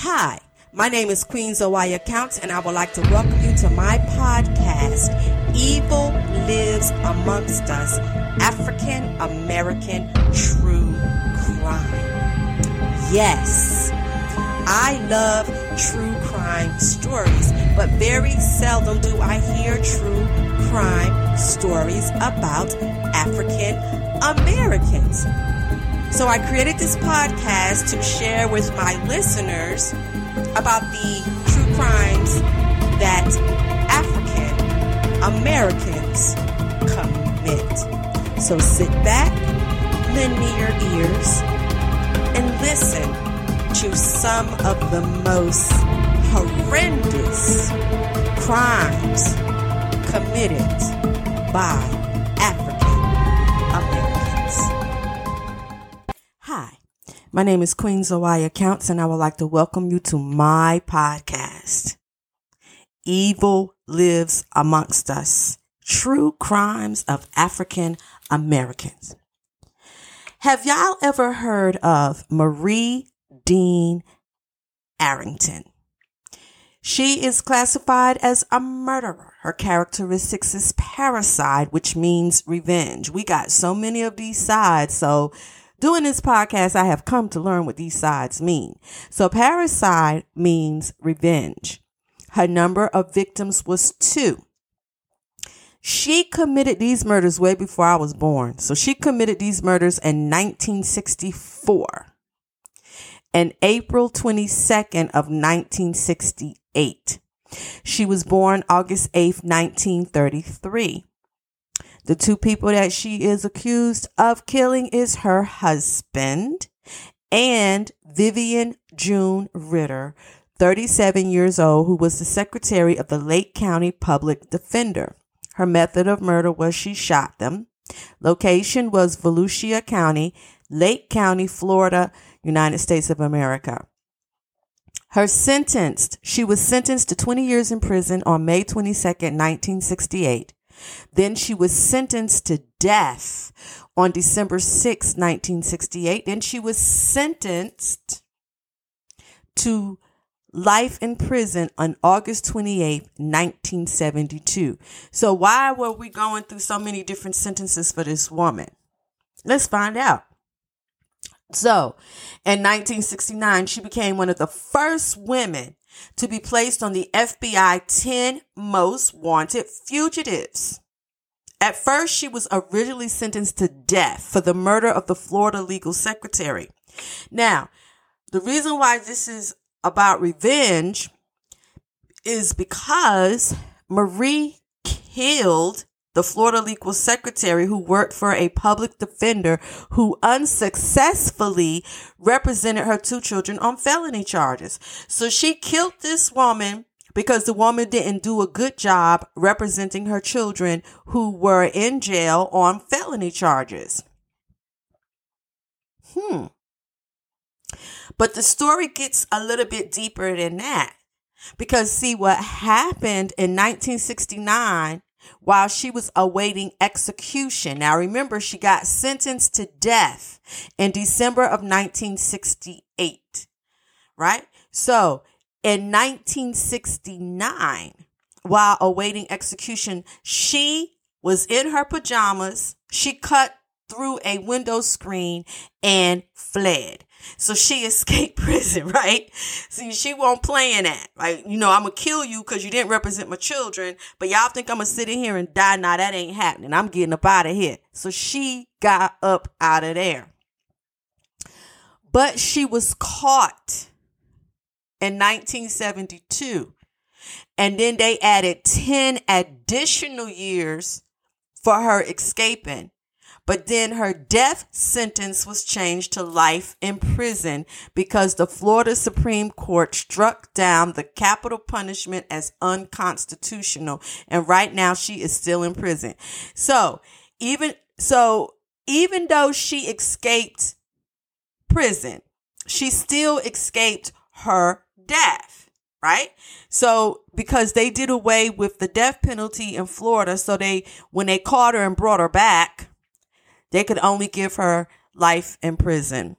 Hi, my name is Queen Zawaya Counts, and I would like to welcome you to my podcast, Evil Lives Amongst Us African American True Crime. Yes, I love true crime stories, but very seldom do I hear true crime stories about African Americans. So I created this podcast to share with my listeners about the true crimes that African Americans commit. So sit back, lend me your ears, and listen to some of the most horrendous crimes committed by African my name is Queen Zawaya Counts, and I would like to welcome you to my podcast. Evil lives amongst us. True crimes of African Americans. Have y'all ever heard of Marie Dean Arrington? She is classified as a murderer. Her characteristics is parricide, which means revenge. We got so many of these sides. So doing this podcast, I have come to learn what these sides mean. So parricide means revenge. Her number of victims was two. She committed these murders way before I was born. So she committed these murders in 1964 and April 22nd of 1968. She was born August 8th, 1933. The two people that she is accused of killing is her husband and Vivian June Ritter, 37 years old, who was the secretary of the Lake County Public Defender. Her method of murder was she shot them. Location was Volusia County, Lake County, Florida, United States of America. Her sentenced, she was sentenced to 20 years in prison on May 22nd, 1968. Then she was sentenced to death on December 6, 1968. Then she was sentenced to life in prison on August 28, 1972. So why were we going through so many different sentences for this woman? Let's find out. So, in 1969, she became one of the first women to be placed on the FBI 10 most wanted fugitives. At first, she was originally sentenced to death for the murder of the Florida legal secretary. Now, the reason why this is about revenge is because Marie killed the Florida legal secretary who worked for a public defender who unsuccessfully represented her two children on felony charges. So she killed this woman because the woman didn't do a good job representing her children who were in jail on felony charges. Hmm. But the story gets a little bit deeper than that. Because see what happened in 1969 while she was awaiting execution. Now remember, she got sentenced to death in December of 1968, right? So in 1969, while awaiting execution, she was in her pajamas. She cut through a window screen and fled. So she escaped prison, right? See, she won't play in that. Like, you know, I'm gonna kill you because you didn't represent my children, but y'all think I'm gonna sit in here and die. Now that ain't happening. I'm getting up out of here. So she got up out of there. But she was caught in 1972. And then they added 10 additional years for her escaping. But then her death sentence was changed to life in prison because the Florida Supreme Court struck down the capital punishment as unconstitutional. And right now she is still in prison. So even, so even though she escaped prison, she still escaped her death, right? So because they did away with the death penalty in Florida, so they, when they caught her and brought her back, they could only give her life in prison.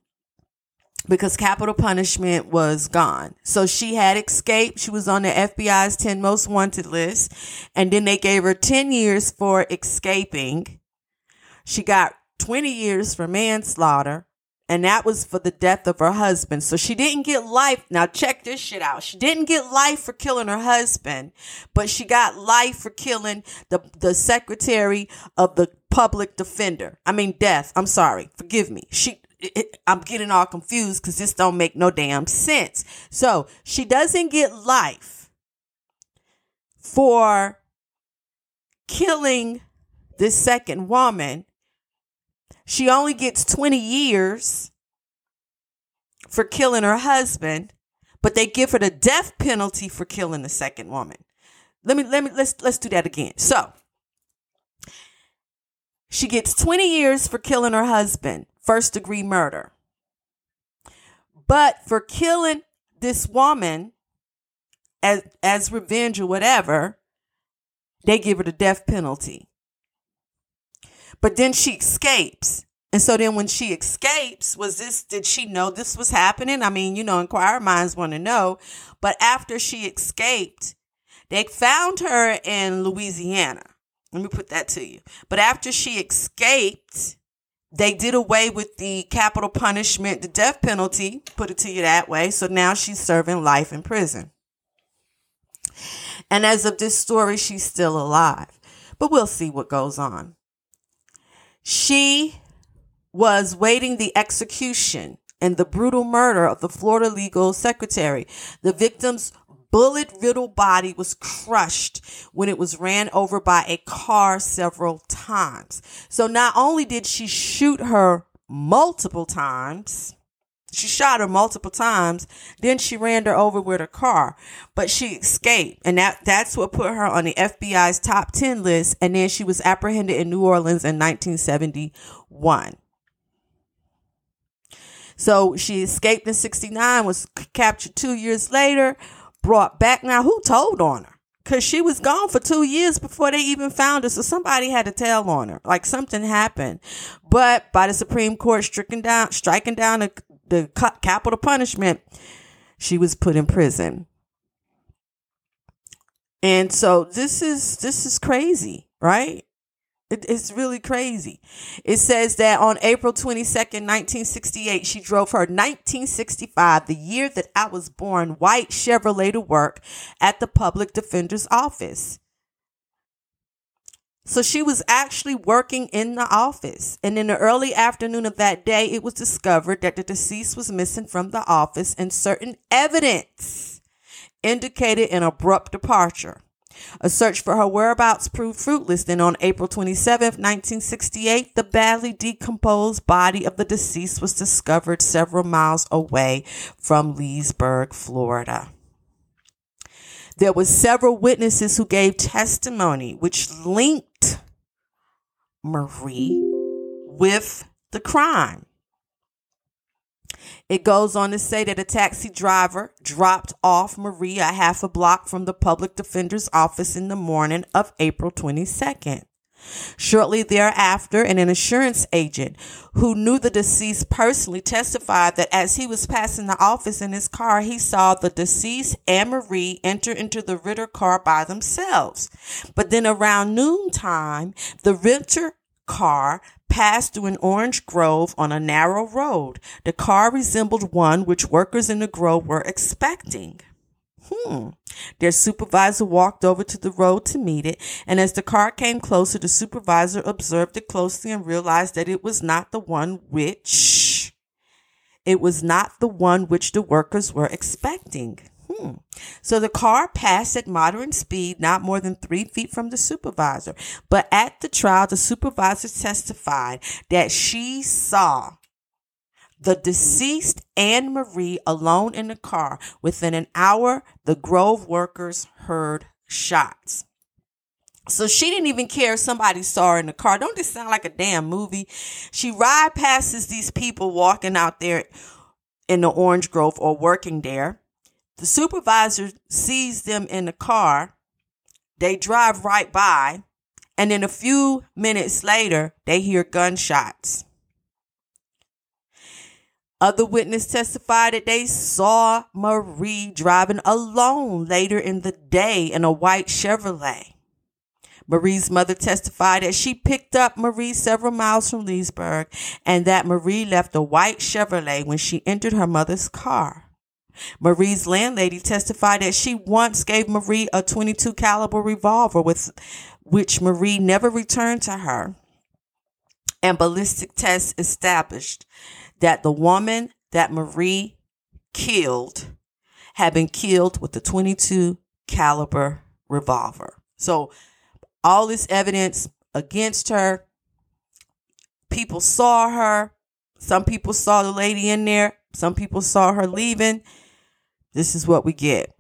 because capital punishment was gone. So she had escaped. She was on the FBI's 10 most wanted list. And then they gave her 10 years for escaping. She got 20 years for manslaughter. And that was for the death of her husband. So she didn't get life. Now check this shit out. She didn't get life for killing her husband, but she got life for killing the, the secretary of the public defender. I mean, death. I'm sorry. Forgive me. She, it, I'm getting all confused because this don't make no damn sense. So she doesn't get life for killing this second woman. She only gets 20 years for killing her husband, but they give her the death penalty for killing the second woman. Let me let me let's let's do that again. So, she gets 20 years for killing her husband, first degree murder. But for killing this woman as, as revenge or whatever, they give her the death penalty. But then she escapes. And so then when she escapes, was this, did she know this was happening? I mean, you know, inquirer minds want to know. But after she escaped, they found her in Louisiana. Let me put that to you. But after she escaped, they did away with the capital punishment, the death penalty, put it to you that way. So now she's serving life in prison. And as of this story, she's still alive. But we'll see what goes on. She was waiting the execution and the brutal murder of the Florida legal secretary. The victim's bullet riddled body was crushed when it was ran over by a car several times. So not only did she shoot her multiple times, she shot her multiple times, then she ran her over with a car, but she escaped. And that, that's what put her on the FBI's top 10 list. And then she was apprehended in New Orleans in 1971. So she escaped in 69, was captured two years later, brought back. Now, who told on her? Because she was gone for two years before they even found her. So somebody had to tell on her. Like something happened. But by the Supreme Court striking down, striking down the, the capital punishment, she was put in prison. And so this is this is crazy, right? It, it's really crazy. It says that on April 22nd, 1968, she drove her 1965, the year that I was born, white Chevrolet to work at the public defender's office. So she was actually working in the office. And in the early afternoon of that day, it was discovered that the deceased was missing from the office and certain evidence indicated an abrupt departure. A search for her whereabouts proved fruitless. Then on April 27, 1968, the badly decomposed body of the deceased was discovered several miles away from Leesburg, Florida. There were several witnesses who gave testimony which linked Marie with the crime. It goes on to say that a taxi driver dropped off Marie a half a block from the public defender's office in the morning of April 22nd. Shortly thereafter, an insurance agent who knew the deceased personally testified that as he was passing the office in his car, he saw the deceased and Marie enter into the Ritter car by themselves. But then around noontime, the Ritter car passed through an orange grove on a narrow road. The car resembled one which workers in the grove were expecting. Hmm. Their supervisor walked over to the road to meet it, and as the car came closer, the supervisor observed it closely and realized that it was not the one which it was not the one which the workers were expecting. Hmm. So the car passed at moderate speed, not more than three feet from the supervisor. But at the trial, the supervisor testified that she saw the deceased Anne Marie alone in the car. Within an hour, the Grove workers heard shots. So she didn't even care if somebody saw her in the car. Don't this sound like a damn movie? She ride passes these people walking out there in the orange grove or working there. The supervisor sees them in the car. They drive right by. And then a few minutes later, they hear gunshots. Other witnesses testified that they saw Marie driving alone later in the day in a white Chevrolet. Marie's mother testified that she picked up Marie several miles from Leesburg and that Marie left a white Chevrolet when she entered her mother's car. Marie's landlady testified that she once gave Marie a 22 caliber revolver with which Marie never returned to her. And ballistic tests established that the woman that Marie killed had been killed with a 22 caliber revolver. So all this evidence against her. People saw her. Some people saw the lady in there. Some people saw her leaving. This is what we get.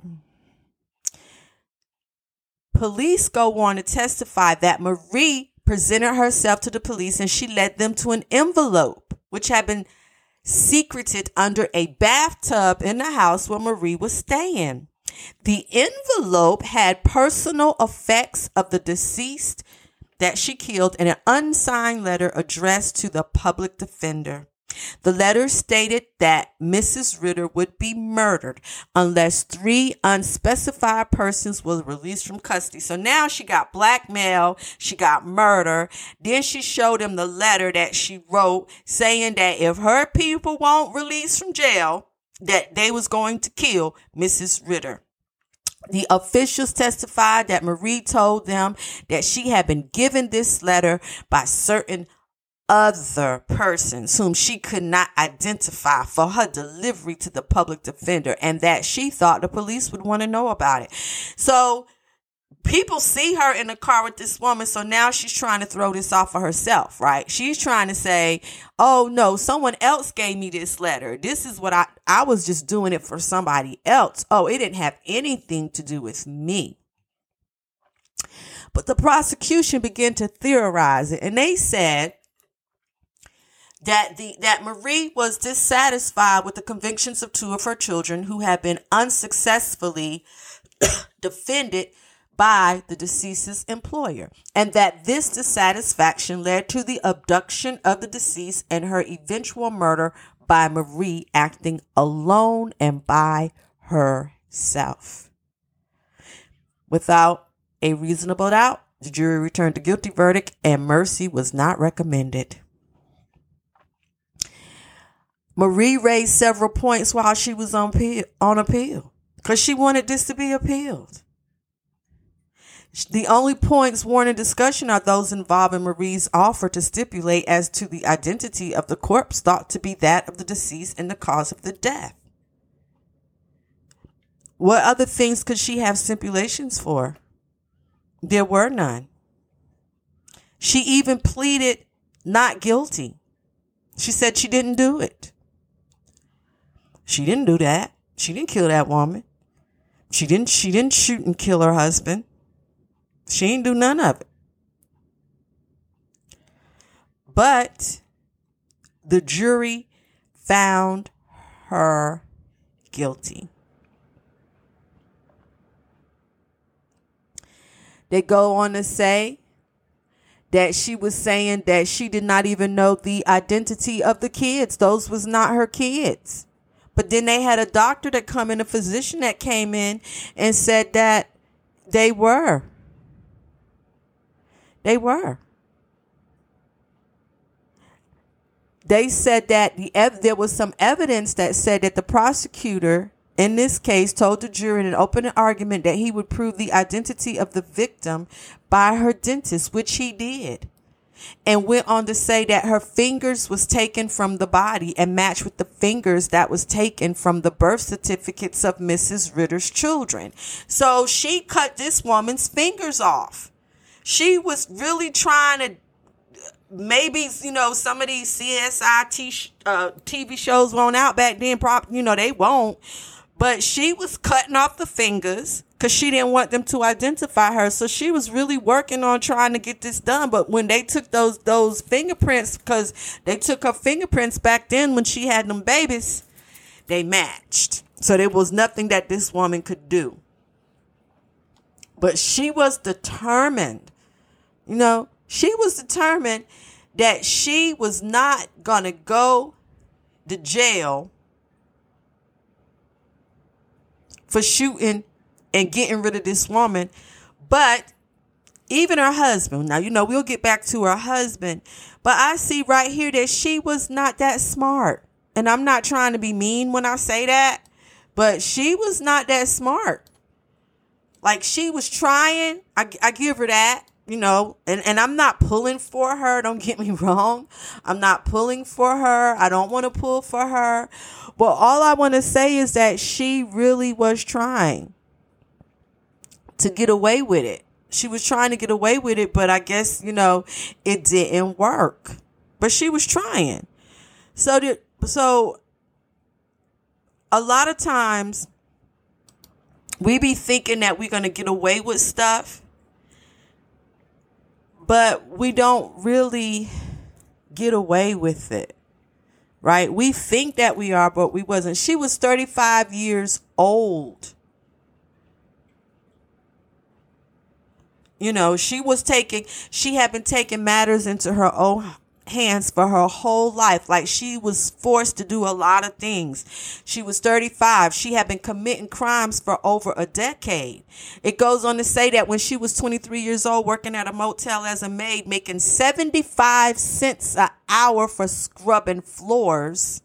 Police go on to testify that Marie presented herself to the police and she led them to an envelope which had been secreted under a bathtub in the house where Marie was staying. The envelope had personal effects of the deceased that she killed and an unsigned letter addressed to the public defender. The letter stated that Mrs. Ritter would be murdered unless three unspecified persons were released from custody. So now she got blackmail, she got murder. Then she showed him the letter that she wrote saying that if her people won't release from jail, that they was going to kill Mrs. Ritter. The officials testified that Marie told them that she had been given this letter by certain other persons whom she could not identify for her delivery to the public defender and that she thought the police would want to know about it. So people see her in the car with this woman. So now she's trying to throw this off of herself, right? She's trying to say, Oh no, someone else gave me this letter. This is what I, I was just doing it for somebody else. Oh, it didn't have anything to do with me. But the prosecution began to theorize it and they said that the that Marie was dissatisfied with the convictions of two of her children who had been unsuccessfully defended by the deceased's employer, and that this dissatisfaction led to the abduction of the deceased and her eventual murder by Marie acting alone and by herself. Without a reasonable doubt, the jury returned a guilty verdict and mercy was not recommended. Marie raised several points while she was on appeal, on appeal because she wanted this to be appealed. The only points warning discussion are those involving Marie's offer to stipulate as to the identity of the corpse thought to be that of the deceased and the cause of the death. What other things could she have stipulations for? There were none. She even pleaded not guilty. She said she didn't do it. She didn't do that. She didn't kill that woman. She didn't she didn't shoot and kill her husband. She ain't do none of it. But the jury found her guilty. They go on to say that she was saying that she did not even know the identity of the kids. Those was not her kids. But then they had a doctor that come in, a physician that came in and said that they were. They were. They said that the ev- there was some evidence that said that the prosecutor in this case told the jury in an open argument that he would prove the identity of the victim by her dentist, which he did. And went on to say that her fingers was taken from the body and matched with the fingers that was taken from the birth certificates of Mrs. Ritter's children. So she cut this woman's fingers off she was really trying to maybe you know some of these CSI t- uh, TV shows won't out back then. Prop, you know they won't. But she was cutting off the fingers because she didn't want them to identify her. So she was really working on trying to get this done. But when they took those those fingerprints, because they took her fingerprints back then when she had them babies, they matched. So there was nothing that this woman could do. But she was determined you know, she was determined that she was not going to go to jail for shooting and getting rid of this woman. But even her husband, now, you know, we'll get back to her husband, but I see right here that she was not that smart. And I'm not trying to be mean when I say that, but she was not that smart. Like she was trying. I, I give her that, you know, and, and I'm not pulling for her. Don't get me wrong. I'm not pulling for her. I don't want to pull for her. But all I want to say is that she really was trying to get away with it. She was trying to get away with it, but I guess, you know, it didn't work. But she was trying. So the, so a lot of times we be thinking that we're going to get away with stuff, but we don't really get away with it. Right? We think that we are, but we wasn't. She was 35 years old. You know, she was taking, she had been taking matters into her own hands for her whole life. Like she was forced to do a lot of things. She was 35. She had been committing crimes for over a decade. It goes on to say that when she was 23 years old, working at a motel as a maid, making 75 cents an hour for scrubbing floors,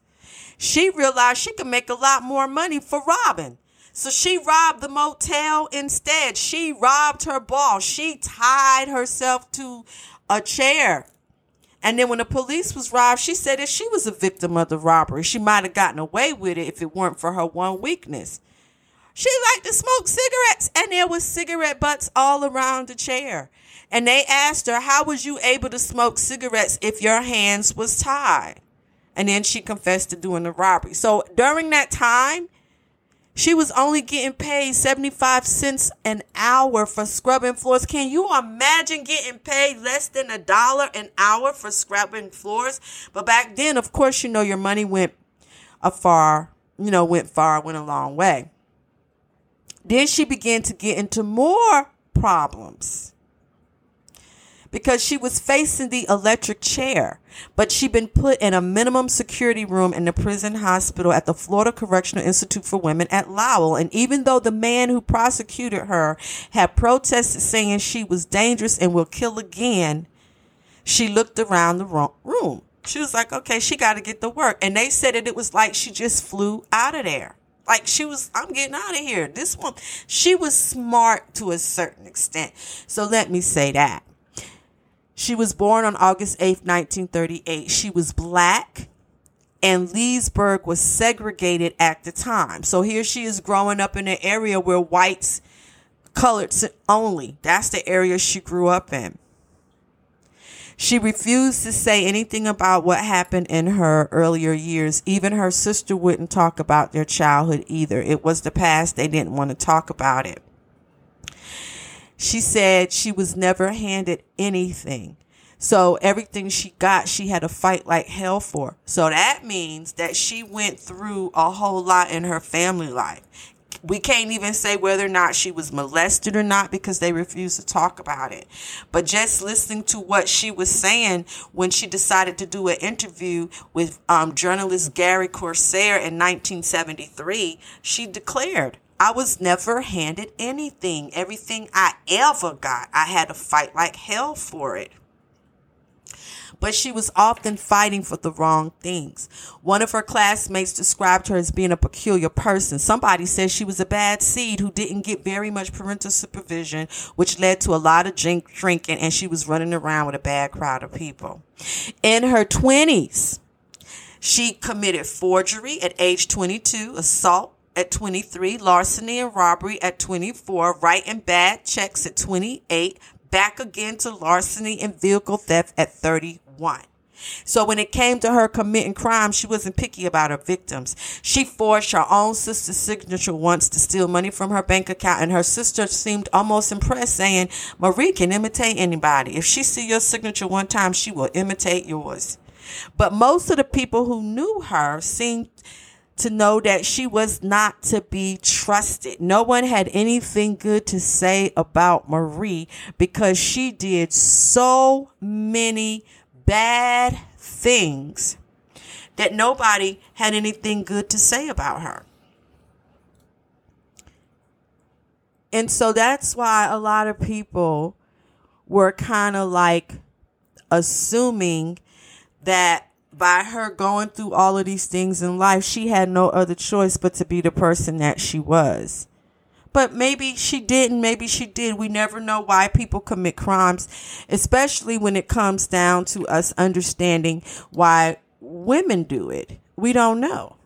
she realized she could make a lot more money for robbing. So she robbed the motel instead. She robbed her boss. She tied herself to a chair and then when the police was robbed, she said that she was a victim of the robbery. She might have gotten away with it if it weren't for her one weakness. She liked to smoke cigarettes, and there was cigarette butts all around the chair. And they asked her, "How was you able to smoke cigarettes if your hands was tied?" And then she confessed to doing the robbery. So during that time, she was only getting paid 75 cents an hour for scrubbing floors. Can you imagine getting paid less than a dollar an hour for scrubbing floors? But back then, of course, you know, your money went a far, you know, went far, went a long way. Then she began to get into more problems because she was facing the electric chair, but she'd been put in a minimum security room in the prison hospital at the Florida Correctional Institute for Women at Lowell. And even though the man who prosecuted her had protested saying she was dangerous and will kill again, she looked around the room. She was like, okay, she got to get to work. And they said that it was like she just flew out of there. Like she was, I'm getting out of here. This one, she was smart to a certain extent. So let me say that. She was born on August 8, 1938. She was black and Leesburg was segregated at the time. So here she is growing up in an area where whites colored only. That's the area she grew up in. She refused to say anything about what happened in her earlier years. Even her sister wouldn't talk about their childhood either. It was the past. They didn't want to talk about it. She said she was never handed anything. So everything she got, she had to fight like hell for. So that means that she went through a whole lot in her family life. We can't even say whether or not she was molested or not because they refuse to talk about it. But just listening to what she was saying when she decided to do an interview with um, journalist Gary Corsair in 1973, she declared, I was never handed anything. Everything I ever got, I had to fight like hell for it. But she was often fighting for the wrong things. One of her classmates described her as being a peculiar person. Somebody said she was a bad seed who didn't get very much parental supervision, which led to a lot of drink, drinking, and she was running around with a bad crowd of people. In her 20s, she committed forgery at age 22, assault, at 23, larceny and robbery at 24, writing bad checks at 28, back again to larceny and vehicle theft at 31. So when it came to her committing crime, she wasn't picky about her victims. She forged her own sister's signature once to steal money from her bank account, and her sister seemed almost impressed, saying, Marie can imitate anybody. If she see your signature one time, she will imitate yours. But most of the people who knew her seemed to know that she was not to be trusted. No one had anything good to say about Marie because she did so many bad things that nobody had anything good to say about her. And so that's why a lot of people were kind of like assuming that by her going through all of these things in life, she had no other choice but to be the person that she was. But maybe she didn't, maybe she did. We never know why people commit crimes, especially when it comes down to us understanding why women do it. We don't know.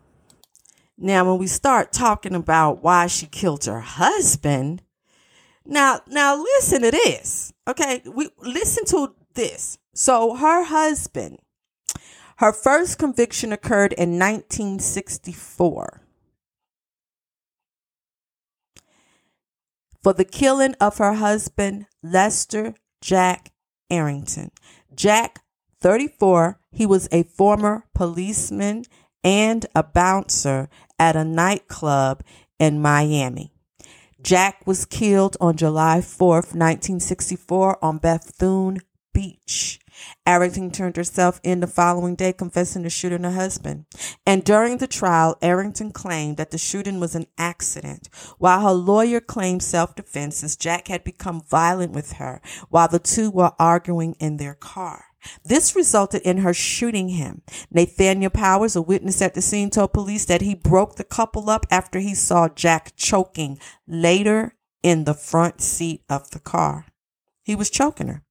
Now, when we start talking about why she killed her husband, now, now listen to this. Okay. We listen to this. So her husband, her first conviction occurred in 1964 for the killing of her husband, Lester Jack Arrington. Jack, 34, he was a former policeman and a bouncer at a nightclub in Miami. Jack was killed on July 4th, 1964 on Bethune Beach. Arrington turned herself in the following day, confessing to shooting her husband. And during the trial, Arrington claimed that the shooting was an accident, while her lawyer claimed self defense as Jack had become violent with her while the two were arguing in their car. This resulted in her shooting him. Nathaniel Powers, a witness at the scene, told police that he broke the couple up after he saw Jack choking later in the front seat of the car. He was choking her.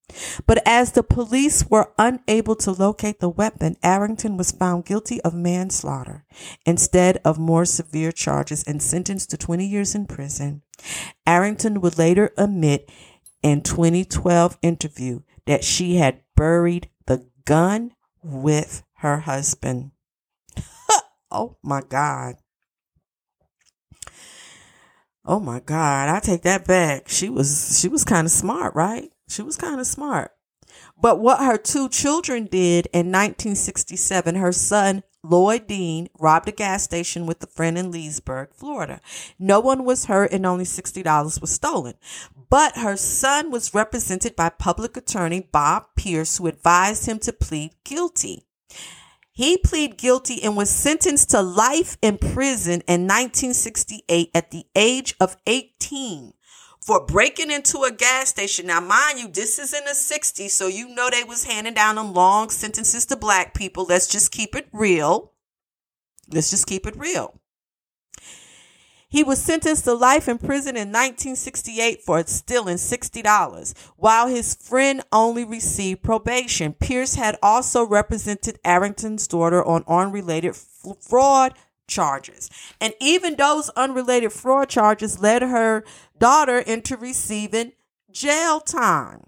But as the police were unable to locate the weapon, Arrington was found guilty of manslaughter instead of more severe charges and sentenced to 20 years in prison. Arrington would later admit in 2012 interview that she had buried the gun with her husband. oh my God. Oh my God. I take that back. She was, she was kind of smart, right? She was kind of smart. But what her two children did in 1967, her son Lloyd Dean robbed a gas station with a friend in Leesburg, Florida. No one was hurt and only $60 was stolen. But her son was represented by public attorney Bob Pierce, who advised him to plead guilty. He pleaded guilty and was sentenced to life in prison in 1968 at the age of 18 for breaking into a gas station. Now, mind you, this is in the 60s, so you know they was handing down them long sentences to black people. Let's just keep it real. Let's just keep it real. He was sentenced to life in prison in 1968 for stealing $60, while his friend only received probation. Pierce had also represented Arrington's daughter on unrelated fraud charges. And even those unrelated fraud charges led her daughter into receiving jail time.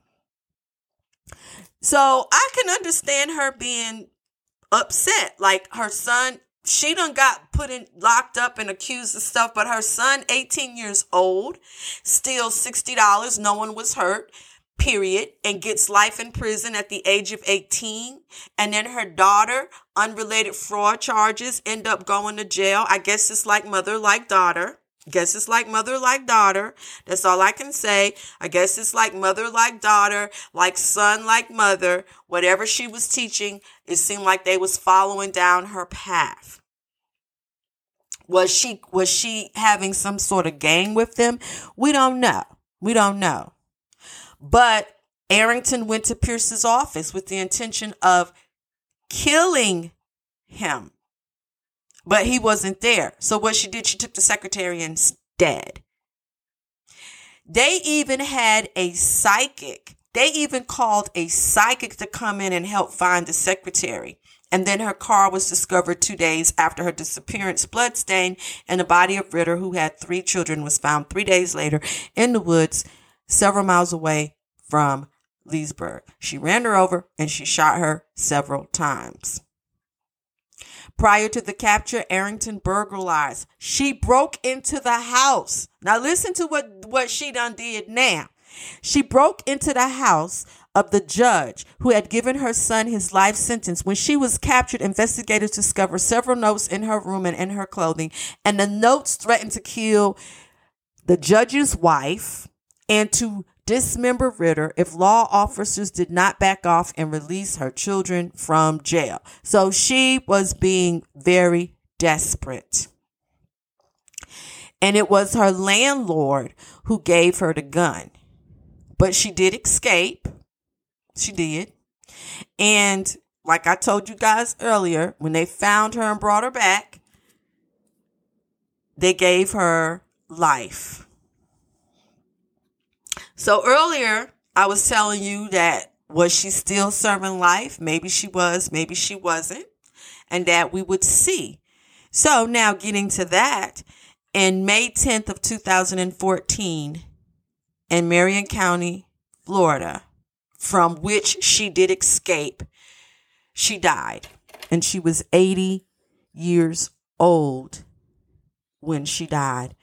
So I can understand her being upset. Like her son, she done got put in locked up and accused of stuff, but her son, 18 years old, steals $60. No one was hurt period, and gets life in prison at the age of 18. And then her daughter, unrelated fraud charges, end up going to jail. I guess it's like mother, like daughter. Guess it's like mother, like daughter. That's all I can say. I guess it's like mother, like daughter, like son, like mother. Whatever she was teaching, it seemed like they was following down her path. Was she, was she having some sort of gang with them? We don't know. We don't know. But Arrington went to Pierce's office with the intention of killing him. But he wasn't there. So what she did, she took the secretary instead. They even had a psychic. They even called a psychic to come in and help find the secretary. And then her car was discovered two days after her disappearance. Bloodstain and the body of Ritter, who had three children, was found three days later in the woods several miles away from Leesburg. She ran her over and she shot her several times. Prior to the capture, Arrington burglarized. She broke into the house. Now listen to what, what she done did now. She broke into the house of the judge who had given her son his life sentence. When she was captured, investigators discovered several notes in her room and in her clothing, and the notes threatened to kill the judge's wife and to dismember Ritter if law officers did not back off and release her children from jail. So she was being very desperate. And it was her landlord who gave her the gun. But she did escape. She did. And like I told you guys earlier, when they found her and brought her back, they gave her life. So earlier, I was telling you that was she still serving life? Maybe she was, maybe she wasn't, and that we would see. So now getting to that, in May 10th of 2014, in Marion County, Florida, from which she did escape, she died. And she was 80 years old when she died.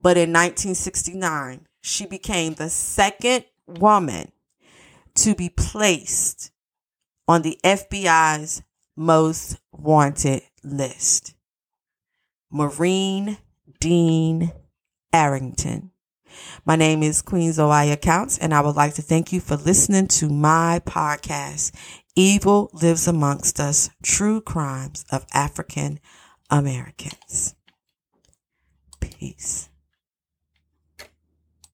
But in 1969, she became the second woman to be placed on the FBI's most wanted list. Marie Dean Arrington. My name is Queen Zoaya Counts, and I would like to thank you for listening to my podcast, Evil Lives Amongst Us True Crimes of African Americans. Peace.